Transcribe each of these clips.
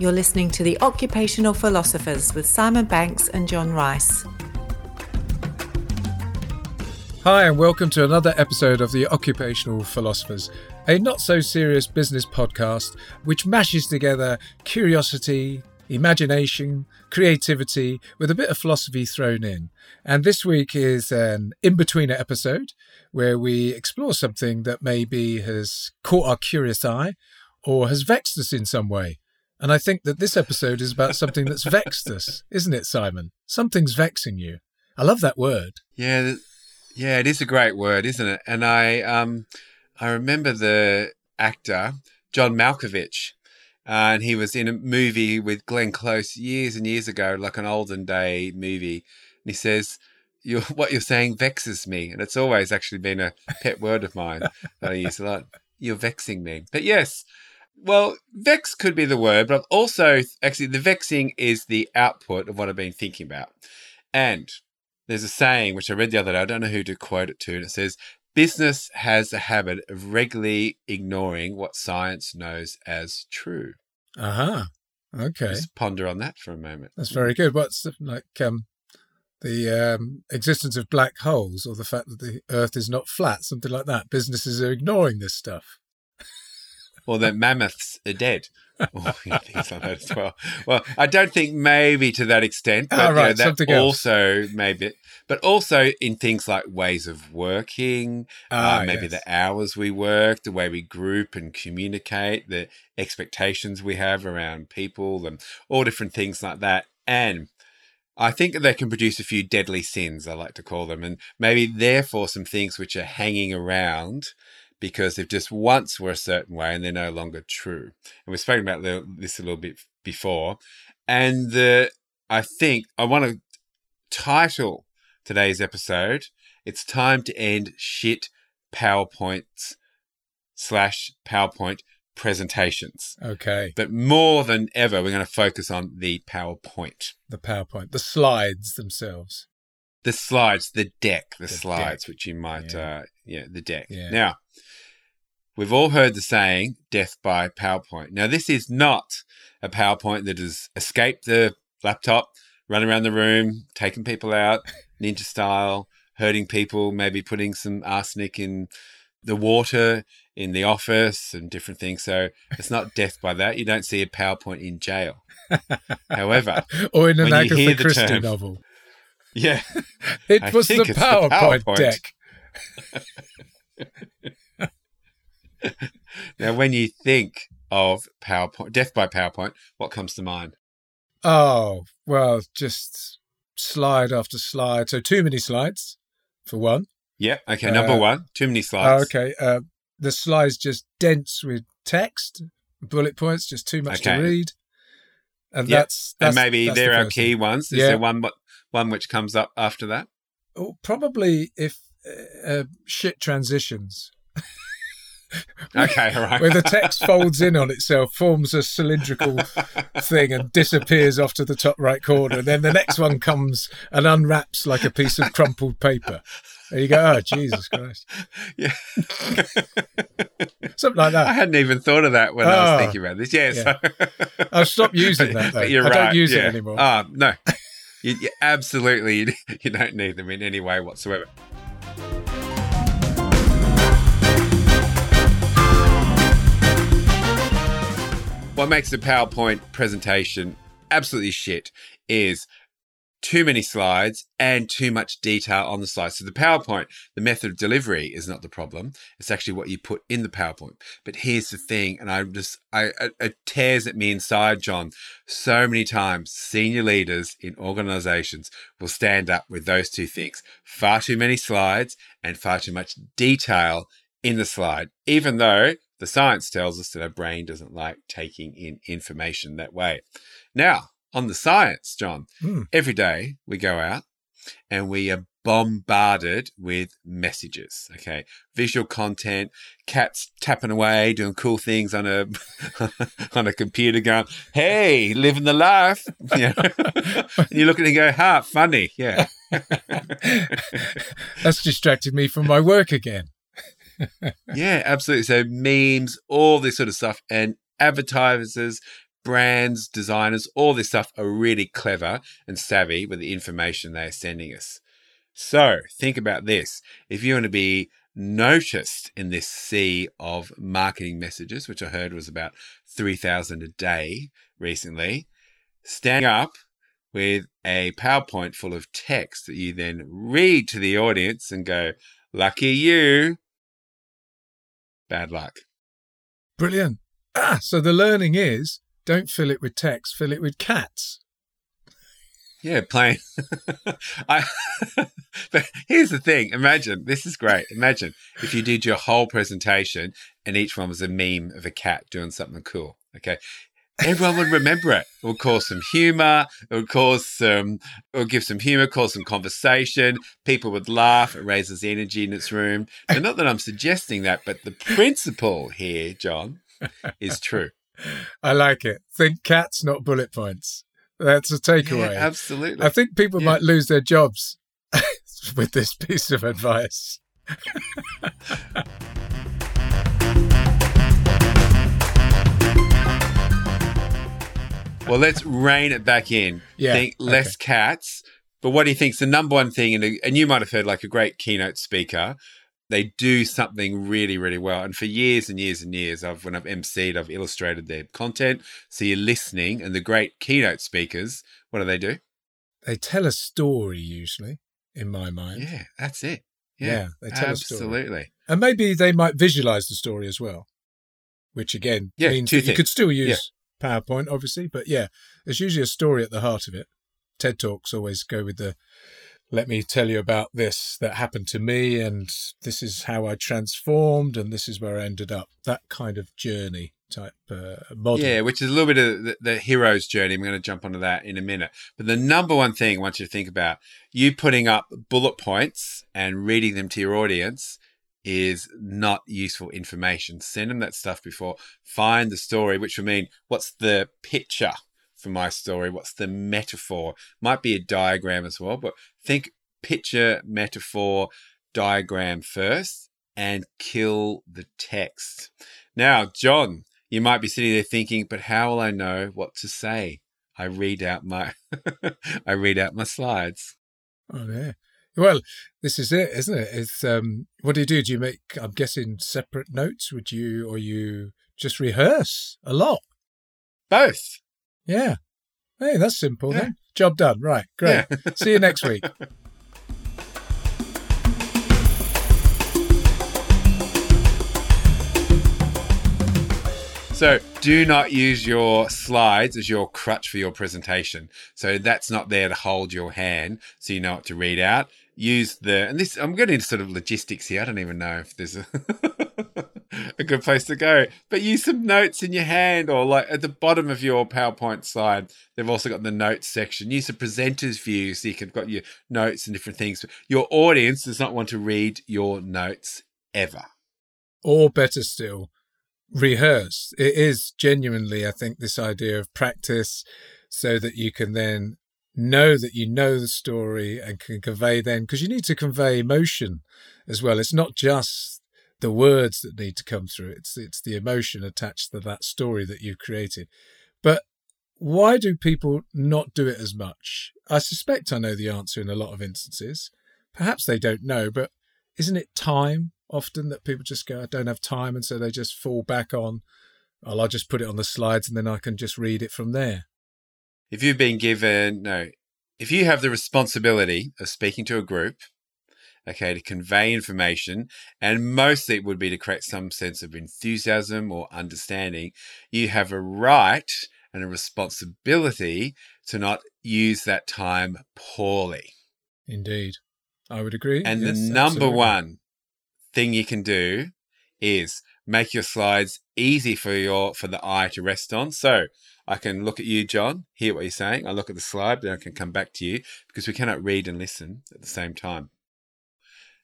You're listening to The Occupational Philosophers with Simon Banks and John Rice. Hi, and welcome to another episode of The Occupational Philosophers, a not so serious business podcast which mashes together curiosity, imagination, creativity with a bit of philosophy thrown in. And this week is an in betweener episode where we explore something that maybe has caught our curious eye or has vexed us in some way. And I think that this episode is about something that's vexed us, isn't it, Simon? Something's vexing you. I love that word. Yeah, yeah, it is a great word, isn't it? And I, um, I remember the actor John Malkovich, uh, and he was in a movie with Glenn Close years and years ago, like an olden day movie. And he says, you're, "What you're saying vexes me," and it's always actually been a pet word of mine that I use a lot. You're vexing me, but yes, well, vex could be the word, but I've also actually the vexing is the output of what I've been thinking about. And there's a saying which I read the other day. I don't know who to quote it to, and it says, "Business has a habit of regularly ignoring what science knows as true." Uh huh. Okay. Just ponder on that for a moment. That's very good. What's like um, the um, existence of black holes or the fact that the Earth is not flat, something like that? Businesses are ignoring this stuff or that mammoths are dead. yeah, things like that as well. Well, I don't think maybe to that extent, but oh, right, you know, that also else. maybe, but also in things like ways of working, ah, uh, maybe yes. the hours we work, the way we group and communicate, the expectations we have around people, and all different things like that. And I think they can produce a few deadly sins, I like to call them, and maybe therefore some things which are hanging around because they've just once were a certain way and they're no longer true. And we've spoken about this a little bit before. And the, I think I want to title today's episode, It's Time to End Shit PowerPoints slash PowerPoint presentations. Okay. But more than ever, we're going to focus on the PowerPoint. The PowerPoint, the slides themselves. The slides, the deck, the, the slides, deck. which you might, yeah. uh, yeah, the deck. Yeah. Now, We've all heard the saying, death by PowerPoint. Now, this is not a PowerPoint that has escaped the laptop, run around the room, taking people out, ninja style, hurting people, maybe putting some arsenic in the water in the office and different things. So it's not death by that. You don't see a PowerPoint in jail. However, or in an Agatha Christie term, novel. Yeah. it I was the PowerPoint, the PowerPoint deck. now, when you think of PowerPoint, death by PowerPoint, what comes to mind? Oh, well, just slide after slide. So too many slides, for one. Yeah. Okay. Number uh, one, too many slides. Okay. Uh, the slides just dense with text, bullet points, just too much okay. to read. And yep. that's, that's, and maybe that's there the are key ones. Is yeah. there one one which comes up after that? Oh, probably if uh, uh shit transitions. Okay, right. where the text folds in on itself, forms a cylindrical thing, and disappears off to the top right corner. And then the next one comes and unwraps like a piece of crumpled paper. There you go. Oh, Jesus Christ. Yeah. Something like that. I hadn't even thought of that when oh, I was ah, thinking about this. Yeah. yeah. So. I've stopped using that, though. you're I right. don't use yeah. it anymore. Oh, no. You, you absolutely, you don't need them in any way whatsoever. What makes the PowerPoint presentation absolutely shit is too many slides and too much detail on the slides. So the PowerPoint, the method of delivery is not the problem. It's actually what you put in the PowerPoint. But here's the thing, and I just I it tears at me inside, John. So many times senior leaders in organizations will stand up with those two things. Far too many slides and far too much detail in the slide, even though the science tells us that our brain doesn't like taking in information that way. Now, on the science, John, mm. every day we go out and we are bombarded with messages. Okay, visual content, cats tapping away, doing cool things on a on a computer, going, "Hey, living the life." You know? and you look at it and go, "Ha, funny." Yeah, that's distracted me from my work again yeah, absolutely. So memes, all this sort of stuff, and advertisers brands, designers, all this stuff are really clever and savvy with the information they are sending us. So think about this. If you want to be noticed in this sea of marketing messages, which I heard was about 3,000 a day recently, stand up with a PowerPoint full of text that you then read to the audience and go, Lucky you. Bad luck. Brilliant. Ah, so the learning is don't fill it with text, fill it with cats. Yeah, plain. I, but here's the thing. Imagine this is great. Imagine if you did your whole presentation and each one was a meme of a cat doing something cool. Okay, everyone would remember it. It would cause some humor. It would cause some. It would give some humor, cause some conversation. People would laugh. It raises energy in its room. And not that I'm suggesting that, but the principle here, John, is true. I like it. Think cats, not bullet points. That's a takeaway. Yeah, absolutely. I think people Yeah. might lose their jobs with this piece of advice. Well, let's rein it back in. Yeah, Think less cats. But what do you think's the number one thing? And, and you might have heard like a great keynote speaker. They do something really, really well. And for years and years and years, I've when I've emceed, I've illustrated their content. So you're listening, and the great keynote speakers, what do they do? They tell a story usually, in my mind. Yeah, that's it. Yeah, Yeah, they tell a story. absolutely. And maybe they might visualize the story as well, which again Yeah, means you things. could still use PowerPoint, obviously. But yeah, there's usually a story at the heart of it. TED Talks always go with the let me tell you about this that happened to me, and this is how I transformed, and this is where I ended up. That kind of journey type uh, model. Yeah, which is a little bit of the, the hero's journey. I'm going to jump onto that in a minute. But the number one thing I want you to think about you putting up bullet points and reading them to your audience is not useful information. Send them that stuff before. Find the story, which will mean what's the picture for my story? What's the metaphor? Might be a diagram as well, but think picture, metaphor, diagram first and kill the text. Now, John, you might be sitting there thinking, but how will I know what to say? I read out my I read out my slides. Oh yeah. Well, this is it, isn't it? It's um what do you do? Do you make I'm guessing separate notes? Would you or you just rehearse a lot? Both. Yeah. Hey, that's simple Yeah. then. Job done. Right. Great. Yeah. See you next week. So do not use your slides as your crutch for your presentation. So that's not there to hold your hand so you know what to read out. Use the and this I'm getting into sort of logistics here. I don't even know if there's a, a good place to go. But use some notes in your hand or like at the bottom of your PowerPoint slide, they've also got the notes section. Use the presenter's view so you can got your notes and different things. Your audience does not want to read your notes ever. Or better still, rehearse. It is genuinely, I think, this idea of practice so that you can then know that you know the story and can convey then, because you need to convey emotion as well. It's not just the words that need to come through, it's, it's the emotion attached to that story that you've created. But why do people not do it as much? I suspect I know the answer in a lot of instances. Perhaps they don't know, but isn't it time often that people just go, I don't have time, and so they just fall back on, well, I'll just put it on the slides and then I can just read it from there. If you've been given no if you have the responsibility of speaking to a group okay to convey information and mostly it would be to create some sense of enthusiasm or understanding you have a right and a responsibility to not use that time poorly Indeed. I would agree. and Yes, the number absolutely. one thing you can do is make your slides easy for your for the eye to rest on. So I can look at you, John, hear what you're saying. I look at the slide, then I can come back to you because we cannot read and listen at the same time.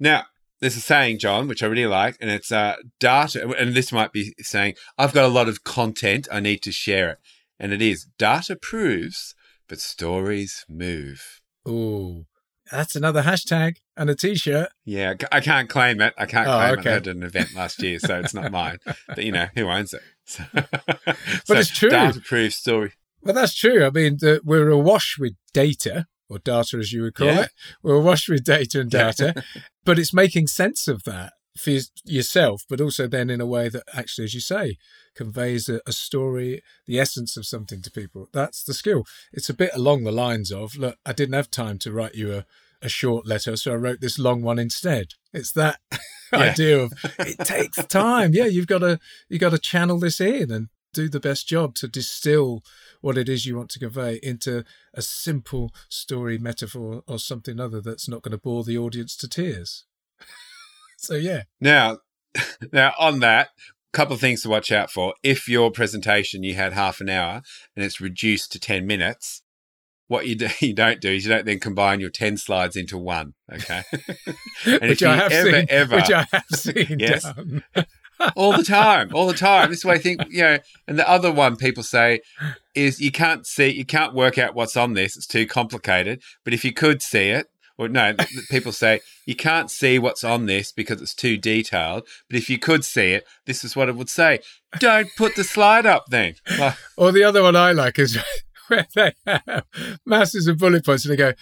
Now, there's a saying, John, which I really like, and it's uh, data. And this might be saying, I've got a lot of content, I need to share it. And it is data proves, but stories move. Ooh, that's another hashtag and a t-shirt. Yeah, I can't claim it. I can't Oh, claim it. I had an event last year, so it's not mine. But you know, who owns it? So, but it's true. Data-proof story. Well, that's true. I mean, the, we're awash with data, or data as you would call Yeah. it. We're awash with data and data, but it's making sense of that for yourself, but also then in a way that actually, as you say, conveys a, a story, the essence of something to people. That's the skill. It's a bit along the lines of, look, I didn't have time to write you a, a short letter, so I wrote this long one instead. It's that idea of it takes time. Yeah, you've got to you got to channel this in and do the best job to distill what it is you want to convey into a simple story, metaphor, or something other that's not going to bore the audience to tears. so yeah, Now, now on that, couple of things to watch out for. If your presentation you had half an hour and it's reduced to ten minutes, what you do, you don't do is you don't then combine your ten slides into one. Okay, and which if I you have ever, seen, ever, which I have seen Yes. all the time, all the time. This is what I think, you know. And the other one people say is you can't see, you can't work out what's on this. It's too complicated. But if you could see it, or no, people say you can't see what's on this because it's too detailed. But if you could see it, this is what it would say. Don't put the slide up then. Like, Or the other one I like is where they have masses of bullet points and they go,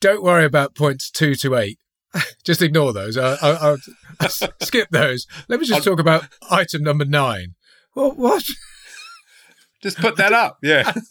"Don't worry about points two to eight. Just ignore those. I, I, I'll, I'll skip those. Let me just talk about item number nine. Well, what? just put that up. Yeah.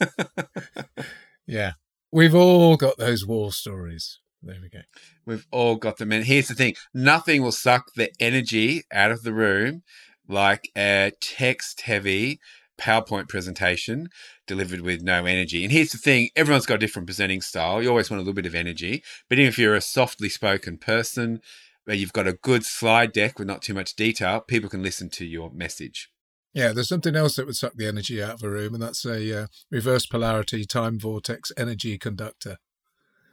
Yeah, we've all got those war stories. There we go. We've all got them. And here's the thing nothing will suck the energy out of the room like a text heavy PowerPoint presentation delivered with no energy. And here's the thing everyone's got a different presenting style. You always want a little bit of energy. But even if you're a softly spoken person, where you've got a good slide deck with not too much detail, people can listen to your message. Yeah, there's something else that would suck the energy out of a room, and that's a uh, reverse polarity time vortex energy conductor.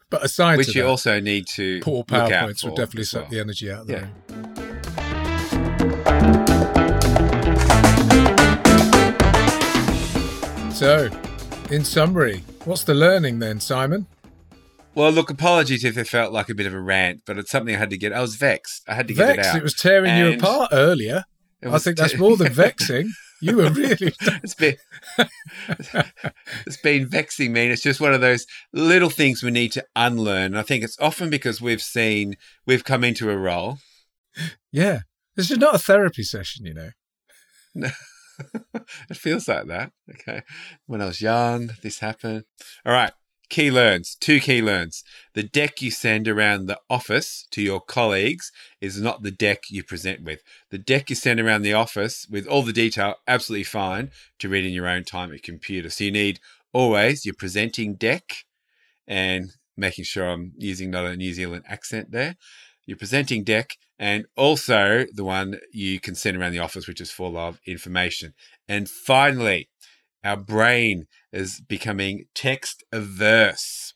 But aside Which you that, also need to poor PowerPoints would definitely as suck well. the energy out of the Yeah. room. So, in summary, what's the learning then, Simon? Well, look, apologies if it felt like a bit of a rant, but it's something I had to get. I was vexed. I had to get it out. it was tearing you apart earlier. I think te- that's more than vexing. You were really. it's been it's been vexing me. And it's just one of those little things we need to unlearn. And I think it's often because we've seen we've come into a role. Yeah. This is not a therapy session, you know. it feels like that. Okay. When I was young, this happened. All right. Key learns. Two key learns. The deck you send around the office to your colleagues is not the deck you present with. The deck you send around the office with all the detail, absolutely fine to read in your own time at computer. So you need always your presenting deck and making sure I'm using not a New Zealand accent there. Your presenting deck and also the one you can send around the office, which is full of information. And finally, our brain is becoming text averse,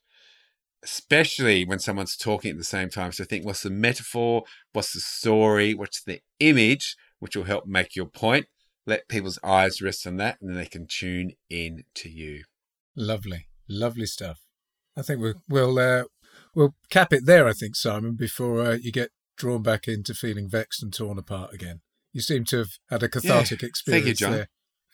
especially when someone's talking at the same time. So think, what's the metaphor? What's the story? What's the image? Which will help make your point. Let people's eyes rest on that, and then they can tune in to you. Lovely, lovely stuff. I think we'll we'll uh, we'll cap it there. I think Simon, before uh, you get drawn back into feeling vexed and torn apart again. You seem to have had a cathartic experience Thank you, John. there.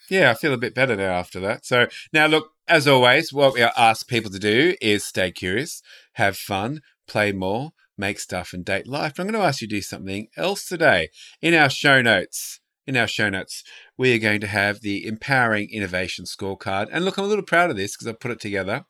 Yeah, I feel a bit better now after that. So now, look, as always, what we ask people to do is stay curious, have fun, play more, make stuff, and date life. But I'm going to ask you to do something else today. In our show notes, in our show notes, we are going to have the Empowering Innovation Scorecard. And look, I'm a little proud of this because I put it together.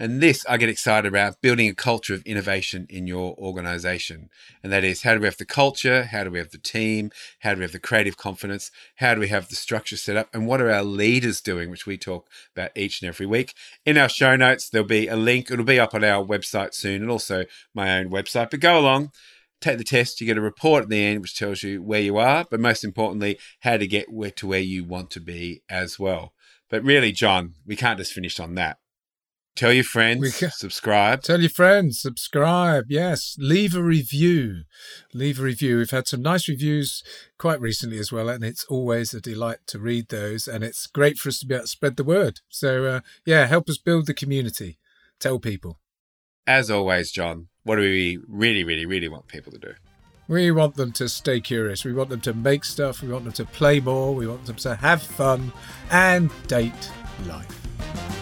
And this I get excited about building a culture of innovation in your organization. And that is how do we have the culture? How do we have the team? How do we have the creative confidence? How do we have the structure set up? And what are our leaders doing, which we talk about each and every week? In our show notes, there'll be a link. It'll be up on our website soon and also my own website. But go along, take the test. You get a report at the end, which tells you where you are, but most importantly, how to get to where you want to be as well. But really, John, we can't just finish on that. Tell your friends, ca- subscribe. Tell your friends, subscribe, yes, leave a review. Leave a review. We've had some nice reviews quite recently as well, and it's always a delight to read those. And it's great for us to be able to spread the word. So, uh, yeah, help us build the community. Tell people. As always, John, what do we really, really, really want people to do? We want them to stay curious. We want them to make stuff. We want them to play more. We want them to have fun and date life.